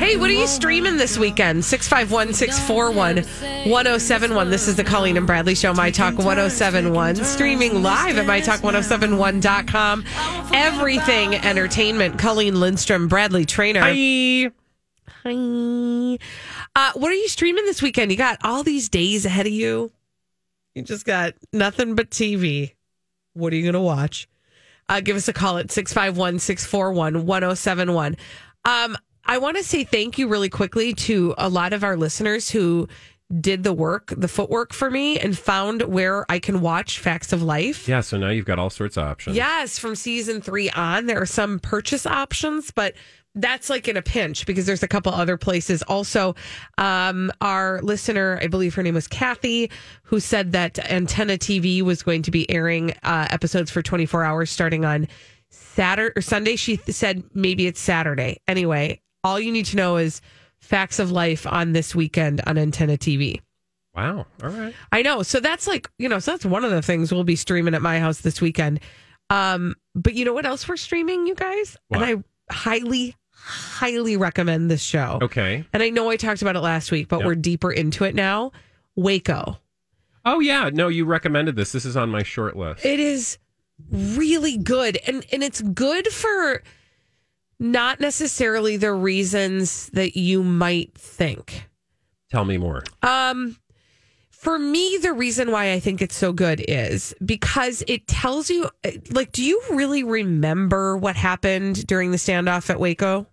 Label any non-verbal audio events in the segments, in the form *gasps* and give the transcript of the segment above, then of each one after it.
Hey, what are you streaming this weekend? 651 641 1071. This is the Colleen and Bradley Show, My Talk 1071. Streaming live at MyTalk1071.com. Everything entertainment. Colleen Lindstrom, Bradley Traynor. Hi. Hi. Uh, what are you streaming this weekend? You got all these days ahead of you. You just got nothing but TV. What are you going to watch? Uh, give us a call at 651 641 1071. Um, I want to say thank you really quickly to a lot of our listeners who did the work, the footwork for me, and found where I can watch Facts of Life. Yeah, so now you've got all sorts of options. Yes, from season three on, there are some purchase options, but that's like in a pinch because there's a couple other places. Also, um, our listener, I believe her name was Kathy, who said that Antenna TV was going to be airing uh, episodes for 24 hours starting on Saturday or Sunday. She said maybe it's Saturday. Anyway, all you need to know is Facts of Life on this weekend on Antenna TV. Wow. All right. I know. So that's like, you know, so that's one of the things we'll be streaming at my house this weekend. Um, but you know what else we're streaming, you guys? What? And I highly, highly recommend this show. Okay. And I know I talked about it last week, but Yep. we're deeper into it now. Waco. Oh yeah. No, you recommended this. This is on my short list. It is really good. And and it's good for not necessarily the reasons that you might think. Tell me more. Um, for me, the reason why I think it's so good is because it tells you, like, do you really remember what happened during the standoff at Waco?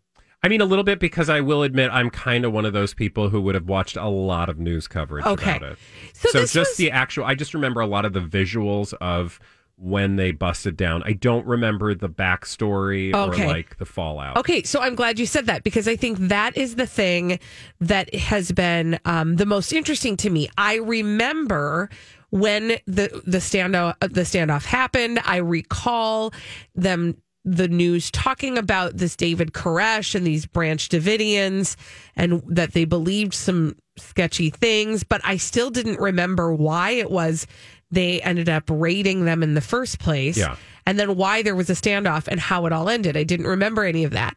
I mean, a little bit because I will admit I'm kind of one of those people who would have watched a lot of news coverage Okay. about it. So So, just was- the actual, I just remember a lot of the visuals of when they busted down. I don't remember the backstory Okay. or like the fallout. Okay, so I'm glad you said that because I think that is the thing that has been um, the most interesting to me. I remember when the the standoff the standoff happened. I recall them the news talking about this David Koresh and these Branch Davidians and that they believed some sketchy things, but I still didn't remember why it was they ended up raiding them in the first place Yeah. and then why there was a standoff and how it all ended. I didn't remember any of that.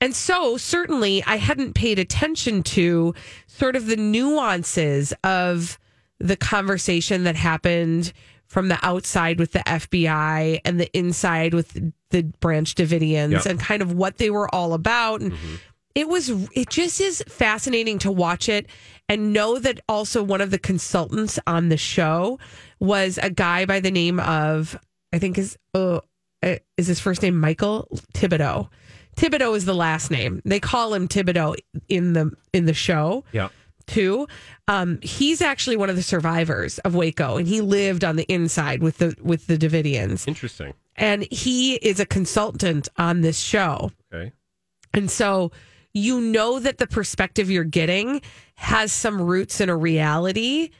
And so, certainly, I hadn't paid attention to sort of the nuances of the conversation that happened from the outside with the FBI and the inside with the Branch Davidians Yep. and kind of what they were all about. And mm-hmm. it was, it just is fascinating to watch it and know that also one of the consultants on the show was a guy by the name of, I think is, uh, uh, is his first name Michael Thibodeau. Thibodeau is the last name. They call him Thibodeau in the in the show Yeah. too. Um, he's actually one of the survivors of Waco, and he lived on the inside with the with the Davidians, Interesting. and he is a consultant on this show. Okay. And so you know that the perspective you're getting has some roots in a reality.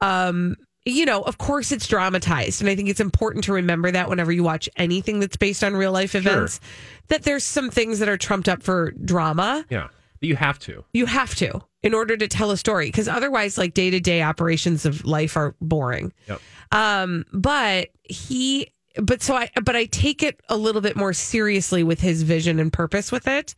Um, you know, of course it's dramatized. And I think it's important to remember that whenever you watch anything that's based on real life events, that there's some things that are trumped up for drama. Yeah. But you have to. You have to in order to tell a story because otherwise, like day to day operations of life are boring. Yep. Um, but he, but so I, but I take it a little bit more seriously with his vision and purpose with it.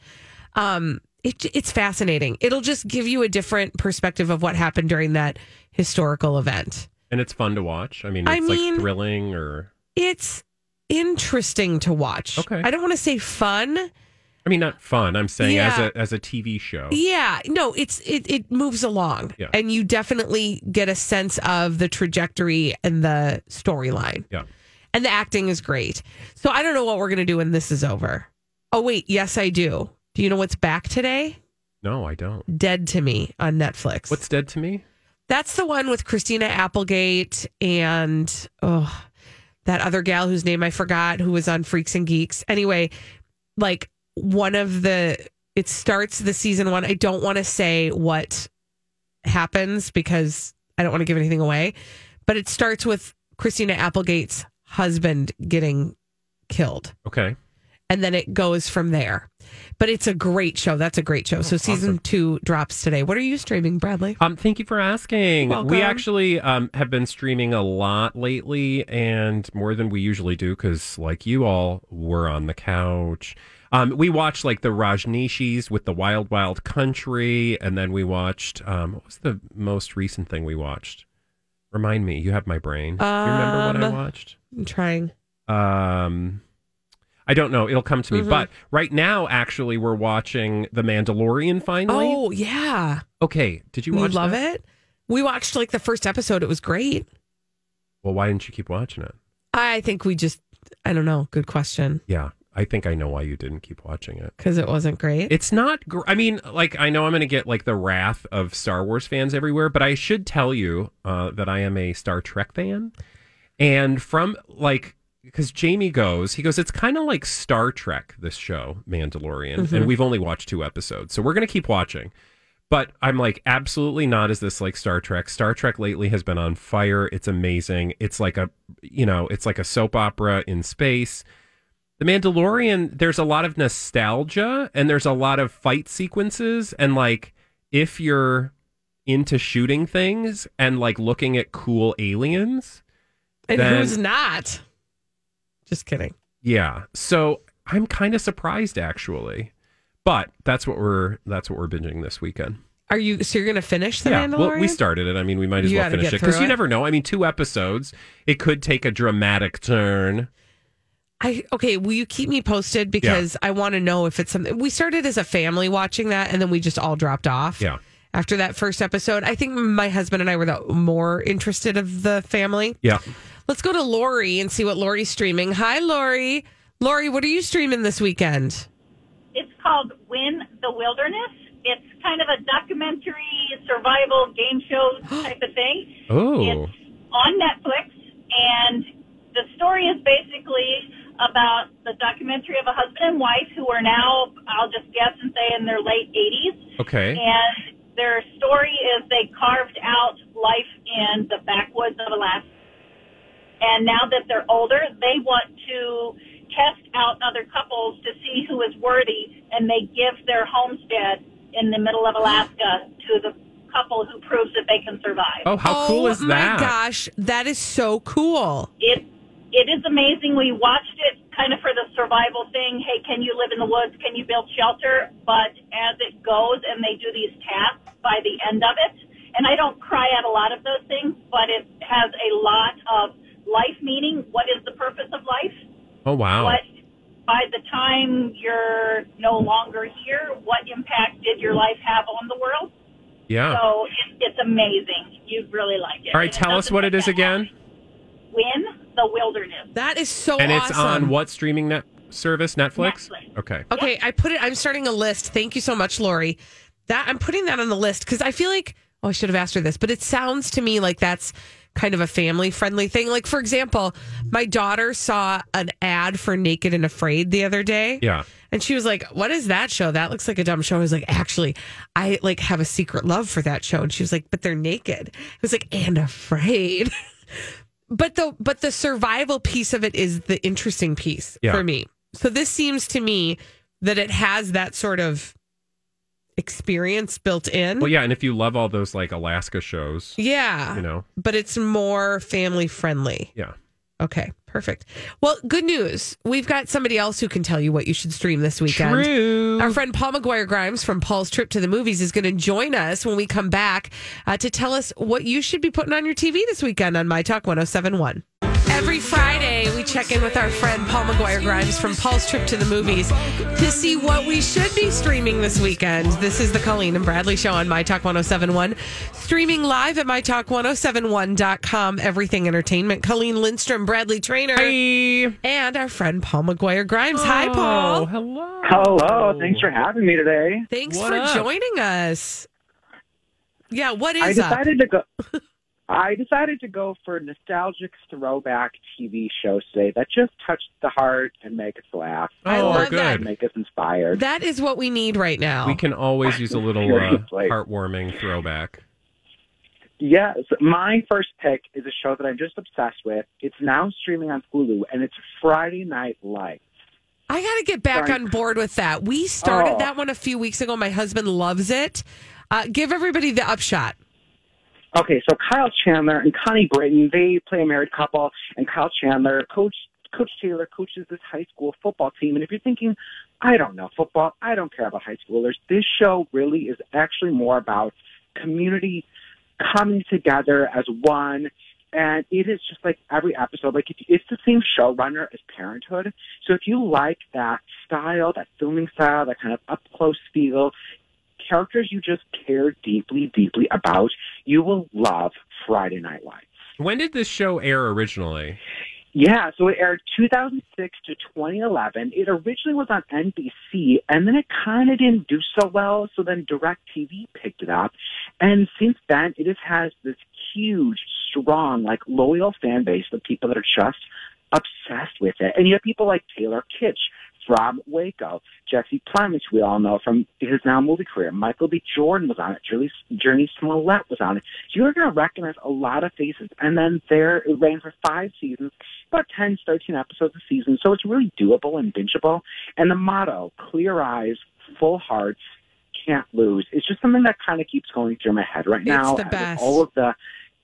Um, it, it's fascinating. It'll just give you a different perspective of what happened during that historical event. And it's fun to watch. I mean, it's I mean- like thrilling or It's interesting to watch. Okay. I don't want to say fun. I mean, not fun. I'm saying as a as a TV show. Yeah, no, it's it it moves along, Yeah. and you definitely get a sense of the trajectory and the storyline, Yeah. and the acting is great. So I don't know what we're gonna do when this is over. Oh wait, yes I do. Do you know what's back today? No, I don't. Dead to Me on Netflix. What's dead to me? That's the one with Christina Applegate and oh, that other gal whose name I forgot who was on Freaks and Geeks. Anyway, like one of the it starts the season one. I don't want to say what happens because I don't want to give anything away, but it starts with Christina Applegate's husband getting killed Okay. And then it goes from there. But it's a great show. That's a great show. So season awesome. two drops today. What are you streaming, Bradley? Um, thank you for asking. Welcome. We actually um, have been streaming a lot lately, and more than we usually do, because like you all, we're on the couch. Um, we watched like the Rajneeshees with the Wild Wild Country, and then we watched. Um, what was the most recent thing we watched? Remind me. You have my brain. Do you remember what I Um, watched? I'm trying. Um, I don't know. It'll come to Mm-hmm. me. But right now, actually, we're watching The Mandalorian. Finally. Oh yeah, Okay. Did you you, watch? love that? it. We watched like the first episode. It was great. Well, why didn't you keep watching it? I think we just. I don't know. Good question. Yeah, I think I know why you didn't keep watching it. Because it wasn't great. It's not. Gr- I mean, like I know I'm going to get like the wrath of Star Wars fans everywhere, but I should tell you uh, that I am a Star Trek fan, and from like because Jamie goes, he goes, it's kind of like Star Trek. This show, Mandalorian, and mm-hmm. we've only watched two episodes, so we're going to keep watching. But I'm like, absolutely not. Is this like Star Trek? Star Trek lately has been on fire. It's amazing. It's like a, you know, it's like a soap opera in space. The Mandalorian, there's a lot of nostalgia and there's a lot of fight sequences. And like, if you're into shooting things and like looking at cool aliens, and then- who's not? Just kidding. yeah. So I'm kind of surprised actually. But that's what we're that's what we're binging this weekend. Are you? So you're gonna finish the yeah, Mandalorian? well, we started it. I mean, we might as You well gotta finish get it because through you it. never know. I mean, two episodes, it could take a dramatic turn. I okay. Will you keep me posted because I want to know if it's something we started as a family watching that, and then we just all dropped off. Yeah. After that first episode, I think my husband and I were the more interested of the family. Yeah. Let's go to Lori and see what Lori's streaming. Hi, Lori. Lori, what are you streaming this weekend? It's called Win the Wilderness. It's kind of a documentary, survival game show *gasps* type of thing. Oh. It's on Netflix, and the story is basically about the documentary of a husband and wife who are now, I'll just guess and say, in their late 80s. Okay. And their story is they carved out life in the backwoods of Alaska. And now that they're older, they want to test out other couples to see who is worthy, and they give their homestead in the middle of Alaska to the couple who proves that they can survive. Oh, how cool oh is oh that? my gosh, that is so cool. It it is amazing. We watched it kind of for the survival thing. Hey, can you live in the woods? Can you build shelter? But as it goes, and they do these tasks by the end of it, and I don't cry at a lot of those things, but it has a lot of life meaning. What is the purpose of life? Oh, wow. What by the time you're no longer here, what impact did your life have on the world? Yeah. So it, it's amazing. You'd really like it. All right, And it tell us what it take is that again. long. Win the wilderness. That is so and awesome. it's on what streaming net service? Netflix? Netflix. Okay. Okay, I put it. I'm starting a list. Thank you so much, Lori. That I'm putting that on the list because I feel like oh, I should have asked her this, but it sounds to me like that's kind of a family friendly thing. Like for example, my daughter saw an ad for Naked and Afraid the other day. Yeah. And she was like, "What is that show? That looks like a dumb show." I was like, "Actually, I like have a secret love for that show." And she was like, "But they're naked." I was like, "And afraid." *laughs* but the but the survival piece of it is the interesting piece Yeah. for me. So this seems to me that it has that sort of experience built in. Well, yeah. And if you love all those like Alaska shows, yeah. you know, But it's more family friendly. yeah. Okay, perfect. Well, good news. We've got somebody else who can tell you what you should stream this weekend. True. Our friend Paul McGuire Grimes from Paul's Trip to the Movies is going to join us when we come back uh, to tell us what you should be putting on your TV this weekend on My Talk 1071. Every Friday, Friday, we check in with our friend Paul McGuire Grimes from Paul's Trip to the Movies to see what we should be streaming this weekend. This is the Colleen and Bradley Show on My Talk 1071, streaming live at MyTalk1071.com. Everything Entertainment. Colleen Lindstrom, Bradley Traynor, Hi. and our friend Paul McGuire Grimes. Hi, oh, Paul. Oh, hello. Hello, thanks for having me today. Thanks What for up? joining us. Yeah, what is I is up? decided to go. I decided to go for nostalgic throwback TV shows today that just touch the heart and make us laugh. I Oh, love good. that. Make us inspired. That is what we need right now. We can always use a little uh, Seriously. heartwarming throwback. Yes, my first pick is a show that I'm just obsessed with. It's now streaming on Hulu, and it's Friday Night Lights. I got to get back Sorry. on board with that. We started Oh. that one a few weeks ago. My husband loves it. Uh, give everybody the upshot. Okay, so Kyle Chandler and Connie Britton, they play a married couple, and Kyle Chandler, Coach Coach Taylor coaches this high school football team. And if you're thinking, I don't know football, I don't care about high schoolers, this show really is actually more about community coming together as one. And it is just like every episode, like it, it's the same showrunner as Parenthood. So if you like that style, that filming style, that kind of up close feel, characters you just care deeply, deeply about, you will love Friday Night Lights. When did this show air originally? Yeah, so it aired 2006 to 2011. It originally was on NBC, and then it kind of didn't do so well. So then DirecTV picked it up, and since then it has has this huge, strong, like loyal fan base of people that are just obsessed with it. And you have people like Taylor Kitsch from Waco, Jesse Plemons, we all know from his now movie career. Michael B. Jordan was on it. Jurnee, Jurnee Smollett was on it. You're going to recognize a lot of faces. And then there, it ran for five seasons, about 10, 13 episodes a season. So it's really doable and bingeable. And the motto, clear eyes, full hearts, can't lose. It's just something that kind of keeps going through my head right now. the best. All of the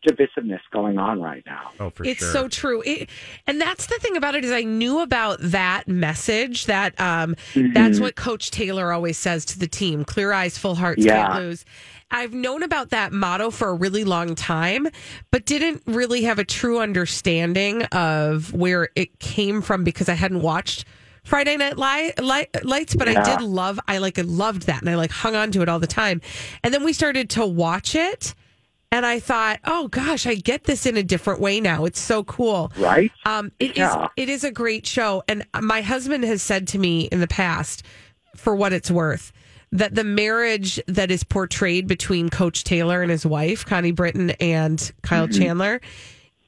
divisiveness going on right now. Oh, for it's sure. so true. It, and that's the thing about it is I knew about that message that um, that's what Coach Taylor always says to the team: clear eyes, full hearts, Yeah. can't lose. I've known about that motto for a really long time, but didn't really have a true understanding of where it came from because I hadn't watched Friday Night Li- Li- Lights, but I did love. I like loved that, and I like hung on to it all the time. And then we started to watch it, and I thought, oh gosh, I get this in a different way now. It's so cool. Right? Um, it is Yeah. it is a great show, and my husband has said to me in the past, for what it's worth, that the marriage that is portrayed between Coach Taylor and his wife Connie Britton and Kyle Mm-hmm. Chandler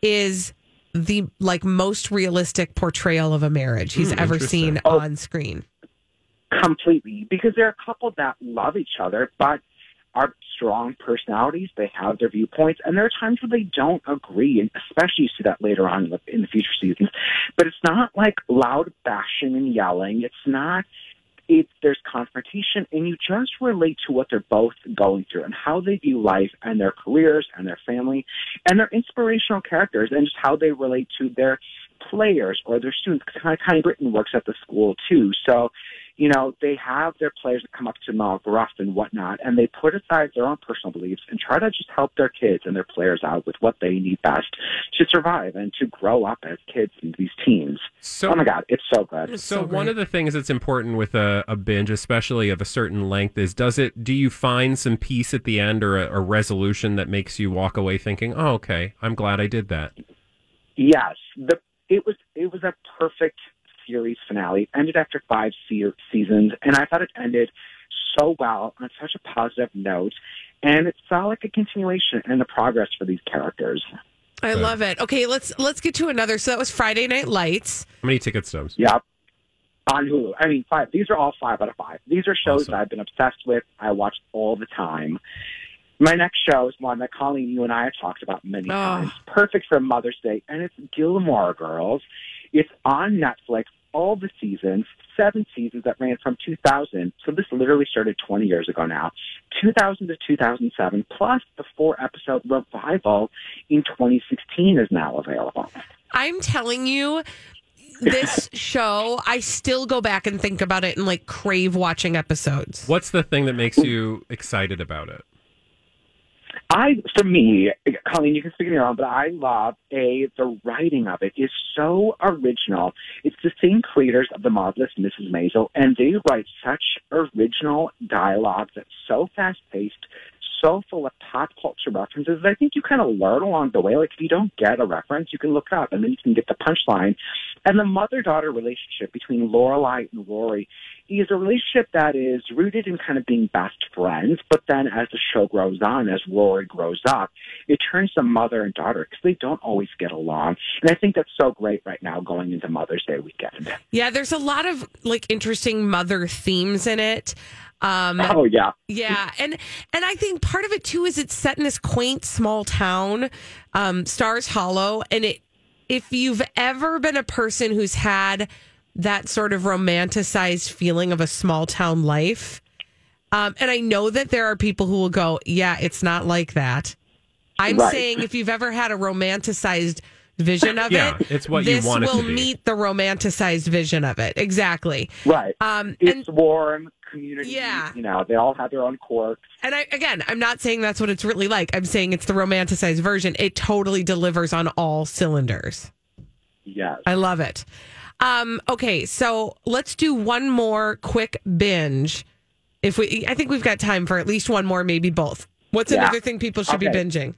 is the like most realistic portrayal of a marriage he's Hmm, ever seen Oh. on screen. completely because they're a couple that love each other but are strong personalities. They have their viewpoints and there are times where they don't agree and especially you see that later on in the, in the future seasons. But it's not like loud bashing and yelling. It's not it there's confrontation and you just relate to what they're both going through and how they view life and their careers and their family and their inspirational characters and just how they relate to their players or their students. Kind of, kind of Britton works at the school too, so you know they have their players that come up to them all gruff and whatnot, and they put aside their own personal beliefs and try to just help their kids and their players out with what they need best to survive and to grow up as kids in these teams. So, oh my God, it's so good. It's So, so one of the things that's important with a, a binge, especially of a certain length, is does it? Do you find some peace at the end or a, a resolution that makes you walk away thinking, "Oh, okay, I'm glad I did that." Yes, the it was it was a perfect series finale. It ended after five se- seasons, and I thought it ended so well on such a positive note, and it saw like a continuation and the progress for these characters. I love it. Okay, let's let's get to another. So that was Friday Night Lights. How many ticket stubs? Yep. On Hulu. I mean, five. These are all five out of five. These are shows Awesome. that I've been obsessed with. I watch all the time. My next show is one that Colleen, you and I have talked about many Oh. times. Perfect for Mother's Day, and it's Gilmore Girls. It's on Netflix. All the seasons, seven seasons that ran from 2000. So this literally started 20 years ago now. 2000 to 2007, plus the four episode revival in 2016 is now available. I'm telling you, this *laughs* show, I still go back and think about it and like crave watching episodes. What's the thing that makes you excited about it? I, for me, Colleen, you can speak me wrong, but I love a the writing of it is so original. It's the same creators of the marvelous Mrs. Maisel, and they write such original dialogue that's so fast paced, so full of pop culture references. that I think you kind of learn along the way. Like if you don't get a reference, you can look up, and then you can get the punchline. And the mother daughter relationship between Lorelai and Rory is a relationship that is rooted in kind of being best friends, but then as the show grows on, as Rory grows up, it turns to mother and daughter because they don't always get along. And I think that's so great right now going into Mother's Day weekend. Yeah, there's a lot of like interesting mother themes in it. Um, oh yeah, yeah, and and I think part of it too is it's set in this quaint small town, um, Stars Hollow, and it. If you've ever been a person who's had that sort of romanticized feeling of a small town life, um, and I know that there are people who will go, "Yeah, it's not like that." I'm Right. saying if you've ever had a romanticized vision of *laughs* Yeah, it, it's what you this want it to will be. meet the romanticized vision of it. Exactly. right. Um, it's and warm community. Yeah. you know they all have their own quirks. And I again, I'm not saying that's what it's really like. I'm saying it's the romanticized version. It totally delivers on all cylinders. Yes. I love it. Um, okay, so let's do one more quick binge. If we, I think we've got time for at least one more, maybe both. What's Yeah. another thing people should be binging?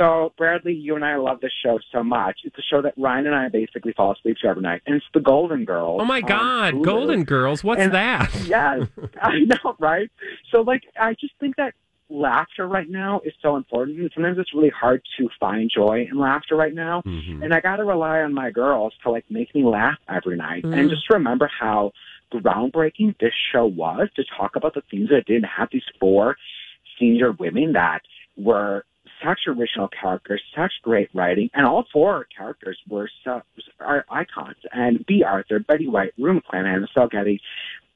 So, Bradley, you and I love this show so much. It's a show that Ryan and I basically fall asleep to every night, and it's The Golden Girls. Oh my God. Golden Girls. What's And- that? *laughs* Yes, I know, right? So, like, I just think that laughter right now is so important. And sometimes it's really hard to find joy in laughter right now. Mhm. And I got to rely on my girls to, like, make me laugh every night. Mm. And just remember how groundbreaking this show was to talk about the things that it did and have these four senior women that were such original characters, such great writing, and all four characters were so, are icons. And Bea Arthur, Betty White, Rue McClanahan, and Michelle Getty,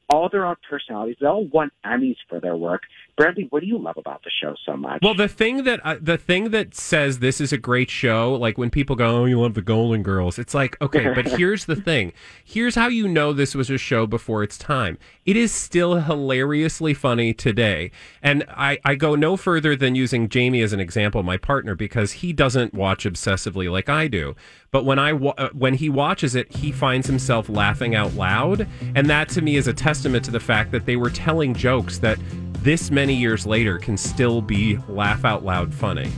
all their own personalities. They all won Emmys for their work. Bradley, what do you love about the show so much? Well, the thing that uh, the thing that says this is a great show, like when people go, "Oh, you love the Golden Girls," it's like, okay, but *laughs* here's the thing. Here's how you know this was a show before its time. It is still hilariously funny today, and I I go no further than using Jamie as an example, my partner, because he doesn't watch obsessively like I do. But when I wa- uh, when he watches it, he finds himself laughing out loud, and that to me is a testament to the fact that they were telling jokes that this many years later can still be laugh out loud funny.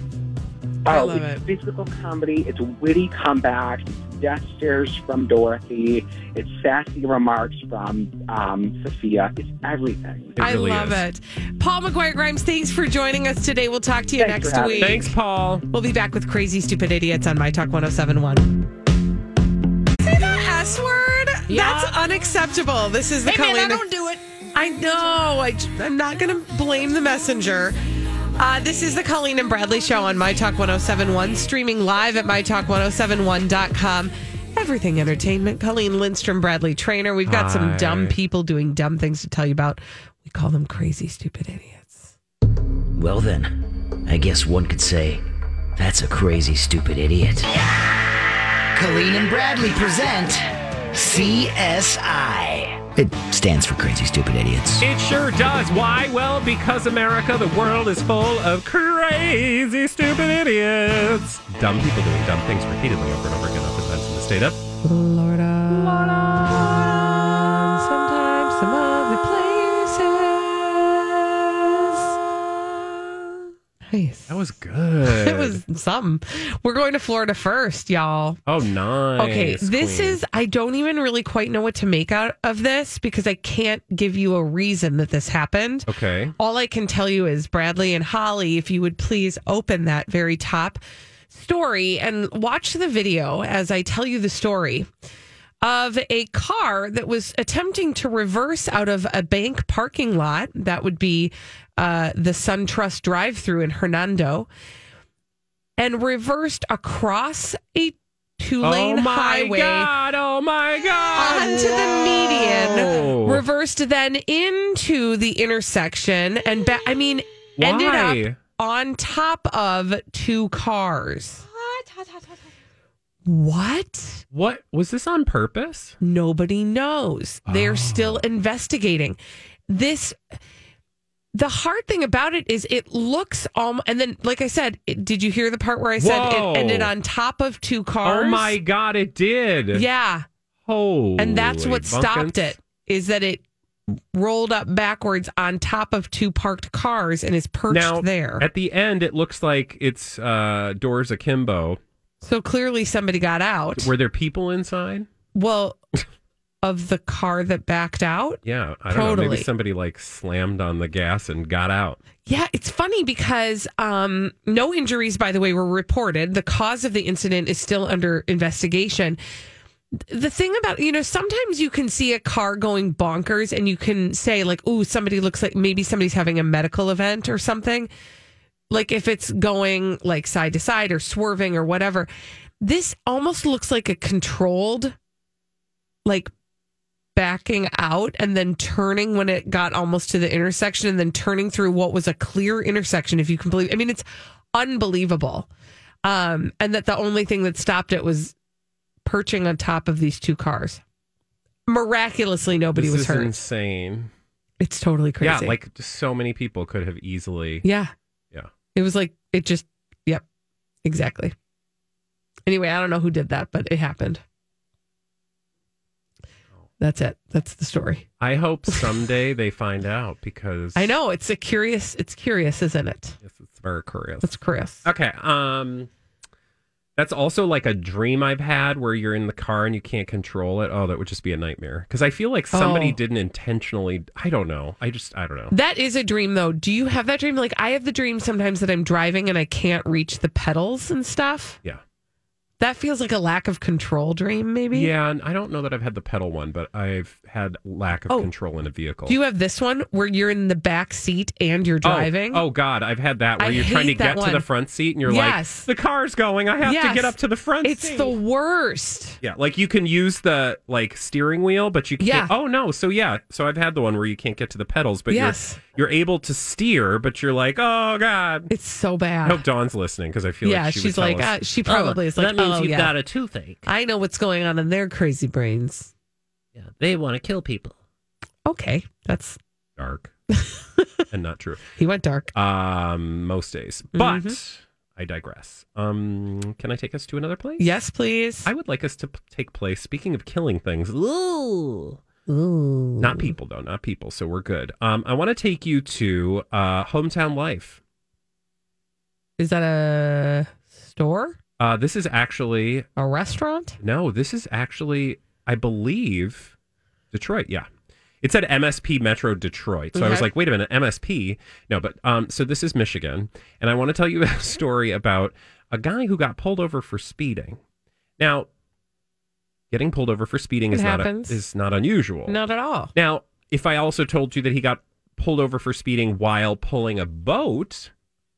I oh, love it's it. physical comedy. It's witty comebacks. It's death stares from Dorothy. It's sassy remarks from um, Sophia. It's everything. It I really love is. it. Paul McGuire Grimes, thanks for joining us today. We'll talk to you Thanks next having week. me. Thanks, Paul. We'll be back with Crazy Stupid Idiots on My Talk 1071. Say the S word? That's unacceptable. This is the Hey, man, I don't do it. I know. I, I, am not going to blame the messenger. Uh, this is the Colleen and Bradley Show on My Talk 1071, streaming live at MyTalk1071.com. Everything entertainment. Colleen Lindstrom, Bradley Traynor. We've got some Hi. dumb people doing dumb things to tell you about. We call them crazy, stupid idiots. Well, then, I guess one could say that's a crazy, stupid idiot. Colleen and Bradley present CSI. It stands for Crazy Stupid Idiots. It sure does. Why? Well, because America, the world is full of crazy, stupid idiots. Dumb people doing dumb things repeatedly over and over again, often oftentimes in the state of. Florida. Florida. Nice. That was good. *laughs* It was something. We're going to Florida first, y'all. Oh, nice. Okay, this queen. is, I don't even really quite know what to make out of this because I can't give you a reason that this happened. Okay. All I can tell you is, Bradley and Holly, if you would please open that very top story and watch the video as I tell you the story of a car that was attempting to reverse out of a bank parking lot. That would be uh, the SunTrust drive through in Hernando and reversed across a two lane highway. oh my highway God. Oh my God. onto the median, reversed then into the intersection, and ba- I mean, ended up on top of two cars. What? What? Was this on purpose? Nobody knows. They're Oh. still investigating. This The hard thing about it is it looks um and then like I said, it, did you hear the part where I said Whoa. it ended on top of two cars? Oh my god, it did. Yeah. Holy And that's what stopped it is that it rolled up backwards on top of two parked cars and is perched Now, there. at the end, it looks like it's uh, doors akimbo. So clearly somebody got out. Were there people inside? well, of the car that backed out. Yeah, I don't know. Totally. Maybe somebody like slammed on the gas and got out. Yeah, it's funny because um, no injuries, by the way, were reported. The cause of the incident is still under investigation. The thing about, you know, sometimes you can see a car going bonkers and you can say, like, ooh, somebody looks like maybe somebody's having a medical event or something. Like if it's going like side to side or swerving or whatever. This almost looks like a controlled, like backing out and then turning when it got almost to the intersection and then turning through what was a clear intersection if you can believe I mean it's unbelievable. Um and that the only thing that stopped it was perching on top of these two cars. Miraculously nobody this was is hurt. insane. It's totally crazy. Yeah, like so many people could have easily. Yeah. It was like it just yep. Exactly. Anyway, I don't know who did that, but it happened. That's it. That's the story. I hope someday they find out because I know it's a curious. It's curious, isn't it? Yes, it's very curious. It's curious. Okay. Um, that's also like a dream I've had where you're in the car and you can't control it. Oh, that would just be a nightmare. Because I feel like somebody Oh. didn't intentionally. I don't know. I just I don't know. That is a dream, though. Do you have that dream? Like I have the dream sometimes that I'm driving and I can't reach the pedals and stuff. Yeah. That feels like a lack of control dream, maybe. Yeah, and I don't know that I've had the pedal one, but I've had lack of Oh. control in a vehicle. Do you have this one where you're in the back seat and you're Oh, driving? Oh, God, I've had that where I you're trying to get to the front seat and you're Yes. like, the car's going. I have to get up to the front seat. it's seat. the worst. Yeah, like you can use the like steering wheel, but you can't. Yeah. Oh no! So yeah, so I've had the one where you can't get to the pedals, but Yes. you're you're able to steer, but you're like, oh god. It's so bad. I bad. hope Dawn's listening because I feel yeah, like she she's would tell like, us. uh, she probably is like, that means oh you've yeah, got a toothache. I know what's going on in their crazy brains. Yeah, they want to kill people. Okay, that's dark *laughs* and not true. he went dark. Um, most days, but Mm-hmm. I digress. Um, can I take us to another place? Yes, please. I would like us to p- take place. Speaking of killing things, Ooh. Ooh. not people though, not people. So we're good. Um, I want to take you to uh, hometown life. Is that a store? Uh, this is actually A restaurant? no. This is actually, I believe, Detroit. Yeah, it said MSP Metro Detroit. So I was like, wait a minute, MSP? No, but um, so this is Michigan, and I want to tell you *laughs* a story about a guy who got pulled over for speeding. Now, getting pulled over for speeding It is not happens. a, is not unusual. Not at all. Now, if I also told you that he got pulled over for speeding while pulling a boat,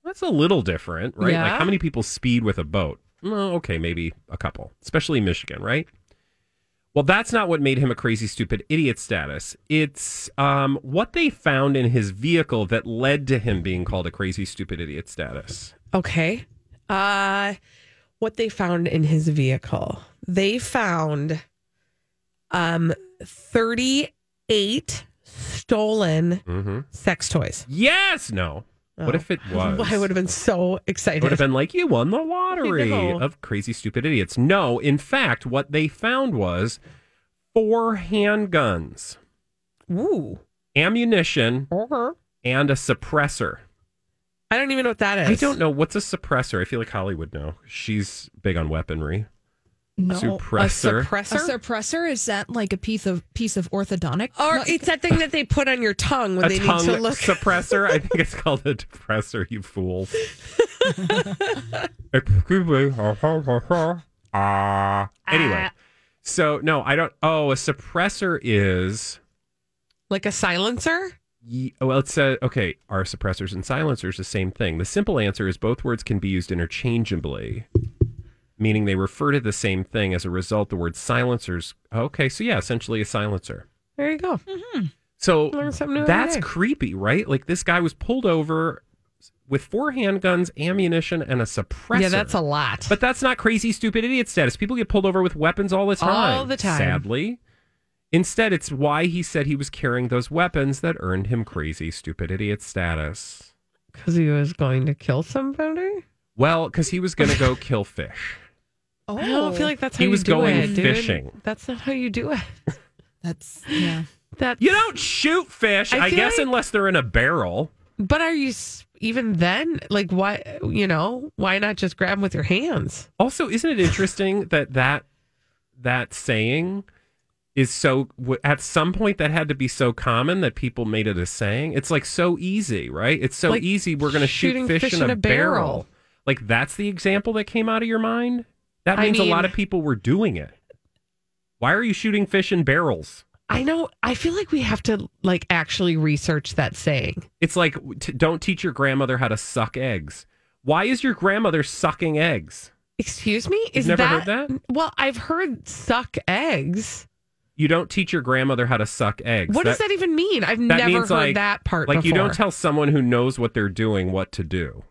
that's a little different, right? Like how many people speed with a boat? Well, okay, maybe a couple, especially in Michigan, right? Well, that's not what made him a crazy, stupid idiot status. It's um, what they found in his vehicle that led to him being called a crazy, stupid idiot status. Okay. Uh what they found in his vehicle. They found um 38 stolen Mm-hmm. sex toys. Yes, no. What Oh. if it *laughs* was? I would have been so It excited. would have been like, you won the lottery of crazy, stupid idiots. No, in fact, what they found was four handguns, Ooh. ammunition, Uh-huh. and a suppressor. I don't even know what that is. I don't know. What's a suppressor? I feel like Holly would know. She's big on weaponry. No. A Suppressor. A suppressor? suppressor is that like a piece of piece of orthodontic? or No, it's that thing that they put on your tongue when a they tongue need to look. suppressor. I think it's called a depressor, you fools. *laughs* *laughs* Ah. anyway, so no, I don't. Oh, a suppressor is. like a silencer? Ye- Well, it says, okay, are suppressors and silencers the same thing? The simple answer is both words can be used interchangeably, meaning they refer to the same thing. As a result, the word silencers, okay, so yeah, essentially a silencer. There you go. Mm-hmm. So Learn something that's day. creepy, right? Like this guy was pulled over with four handguns, ammunition, and a suppressor. Yeah, that's a lot. But that's not crazy, stupid idiot status. People get pulled over with weapons all the time. All the time. Sadly. Instead, it's why he said he was carrying those weapons that earned him crazy, stupid idiot status. Because he was going to kill somebody? Well, because he was going to go kill fish. Oh, I don't feel oh. like that's how He you was do going it, dude. fishing. That's not how you do it. *laughs* that's yeah. That You don't shoot fish, I I, feel guess, like- unless they're in a barrel. But are you s- even then? Like, why? You know, why not just grab them with your hands? Also, isn't it interesting *laughs* that that that saying is so w- at some point that had to be so common that people made it a saying? It's like so easy, right? It's so Like easy. We're going to shoot shooting fish, in, a, barrel. barrel. Like that's the example that came out of your mind. That I means a lot of people were doing it. Why are you shooting fish in barrels? I know. I feel like we have to like actually research that saying. It's like t- don't teach your grandmother how to suck eggs. Why is your grandmother sucking eggs? Excuse me? Is never that, heard that? Well, I've heard suck eggs. You don't teach your grandmother how to suck eggs. What does that even mean? I've never heard like- that part. Like you don't tell someone who knows what they're doing what to do.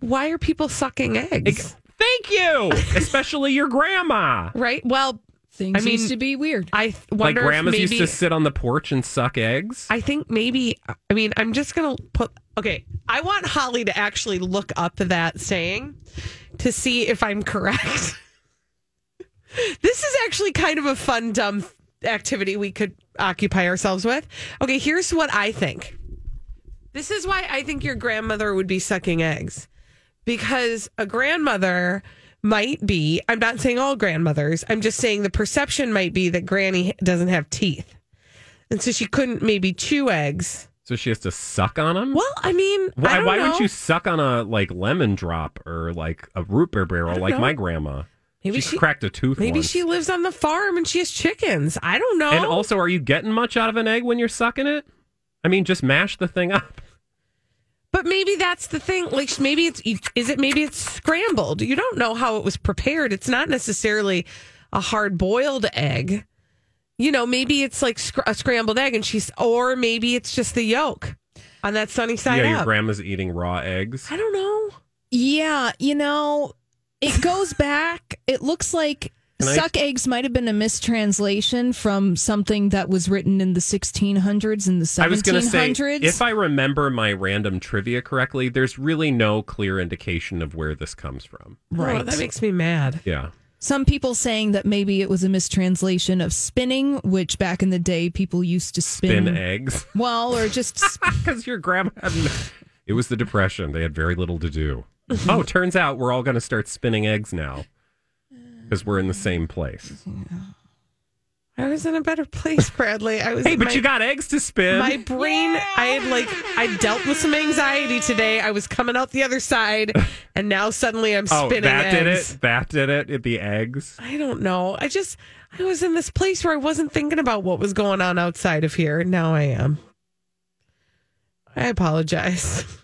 Why are people sucking eggs? Ex- Thank you, especially your grandma. right. Well, Things I mean, used to be weird. I th- Like wonder if grandmas maybe, used to sit on the porch and suck eggs. I think maybe. I mean, I'm just gonna put. Okay, I want Holly to actually look up that saying to see if I'm correct. *laughs* this is actually kind of a fun, dumb activity we could occupy ourselves with. Okay, here's what I think. This is why I think your grandmother would be sucking eggs. Because a grandmother might be, I'm not saying all grandmothers, I'm just saying the perception might be that granny doesn't have teeth. And so she couldn't maybe chew eggs. so she has to suck on them. Well, I mean, I Why, don't why wouldn't you suck on a like lemon drop or like a root beer barrel like know. my grandma? Maybe she, she- cracked a tooth. Maybe once. she lives on the farm and she has chickens. I don't know. And also, are you getting much out of an egg when you're sucking it? I mean, just mash the thing up. But maybe that's the thing. Like maybe it's is it maybe it's scrambled. You don't know how it was prepared. It's not necessarily a hard boiled egg. You know, maybe it's like scr- a scrambled egg, and she's or maybe it's just the yolk on that sunny side yeah, your up. grandma's eating raw eggs. I don't know. Yeah, you know, it goes *laughs* back. It looks like Can I- suck eggs might have been a mistranslation from something that was written in the 1600s and the I was going to say, 1700s. if I remember my random trivia correctly, there's really no clear indication of where this comes from. right. Oh, that makes me mad. Yeah. Some people saying that maybe it was a mistranslation of spinning, which back in the day people used to spin. Spin eggs. *laughs* Well, or just *laughs* sp- Because your grandma had. n- It was the Depression. They had very little to do. *laughs* oh, turns out we're all going to start spinning eggs now because we're in the same place. I was in a better place, Bradley. I was. Hey, but my- you got eggs to spin. My brain, I had like, I dealt with some anxiety today. I was coming out the other side, and now suddenly I'm oh, spinning that eggs. did it. That did it. it. The eggs. I don't know. I just, I was in this place where I wasn't thinking about what was going on outside of here. and Now I am. I apologize *laughs*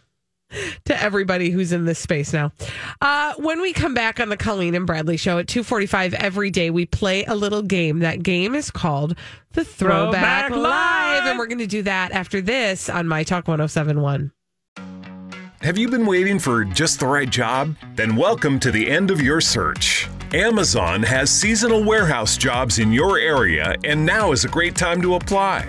*laughs* to everybody who's in this space now. Uh, when we come back on the Colleen and Bradley show at 245 every day, we play a little game. That game is called the Throwback, Throwback Live. Live. And we're going to do that after this on My Talk 1071. Have you been waiting for just the right job? Then welcome to the end of your search. Amazon has seasonal warehouse jobs in your area, and now is a great time to apply.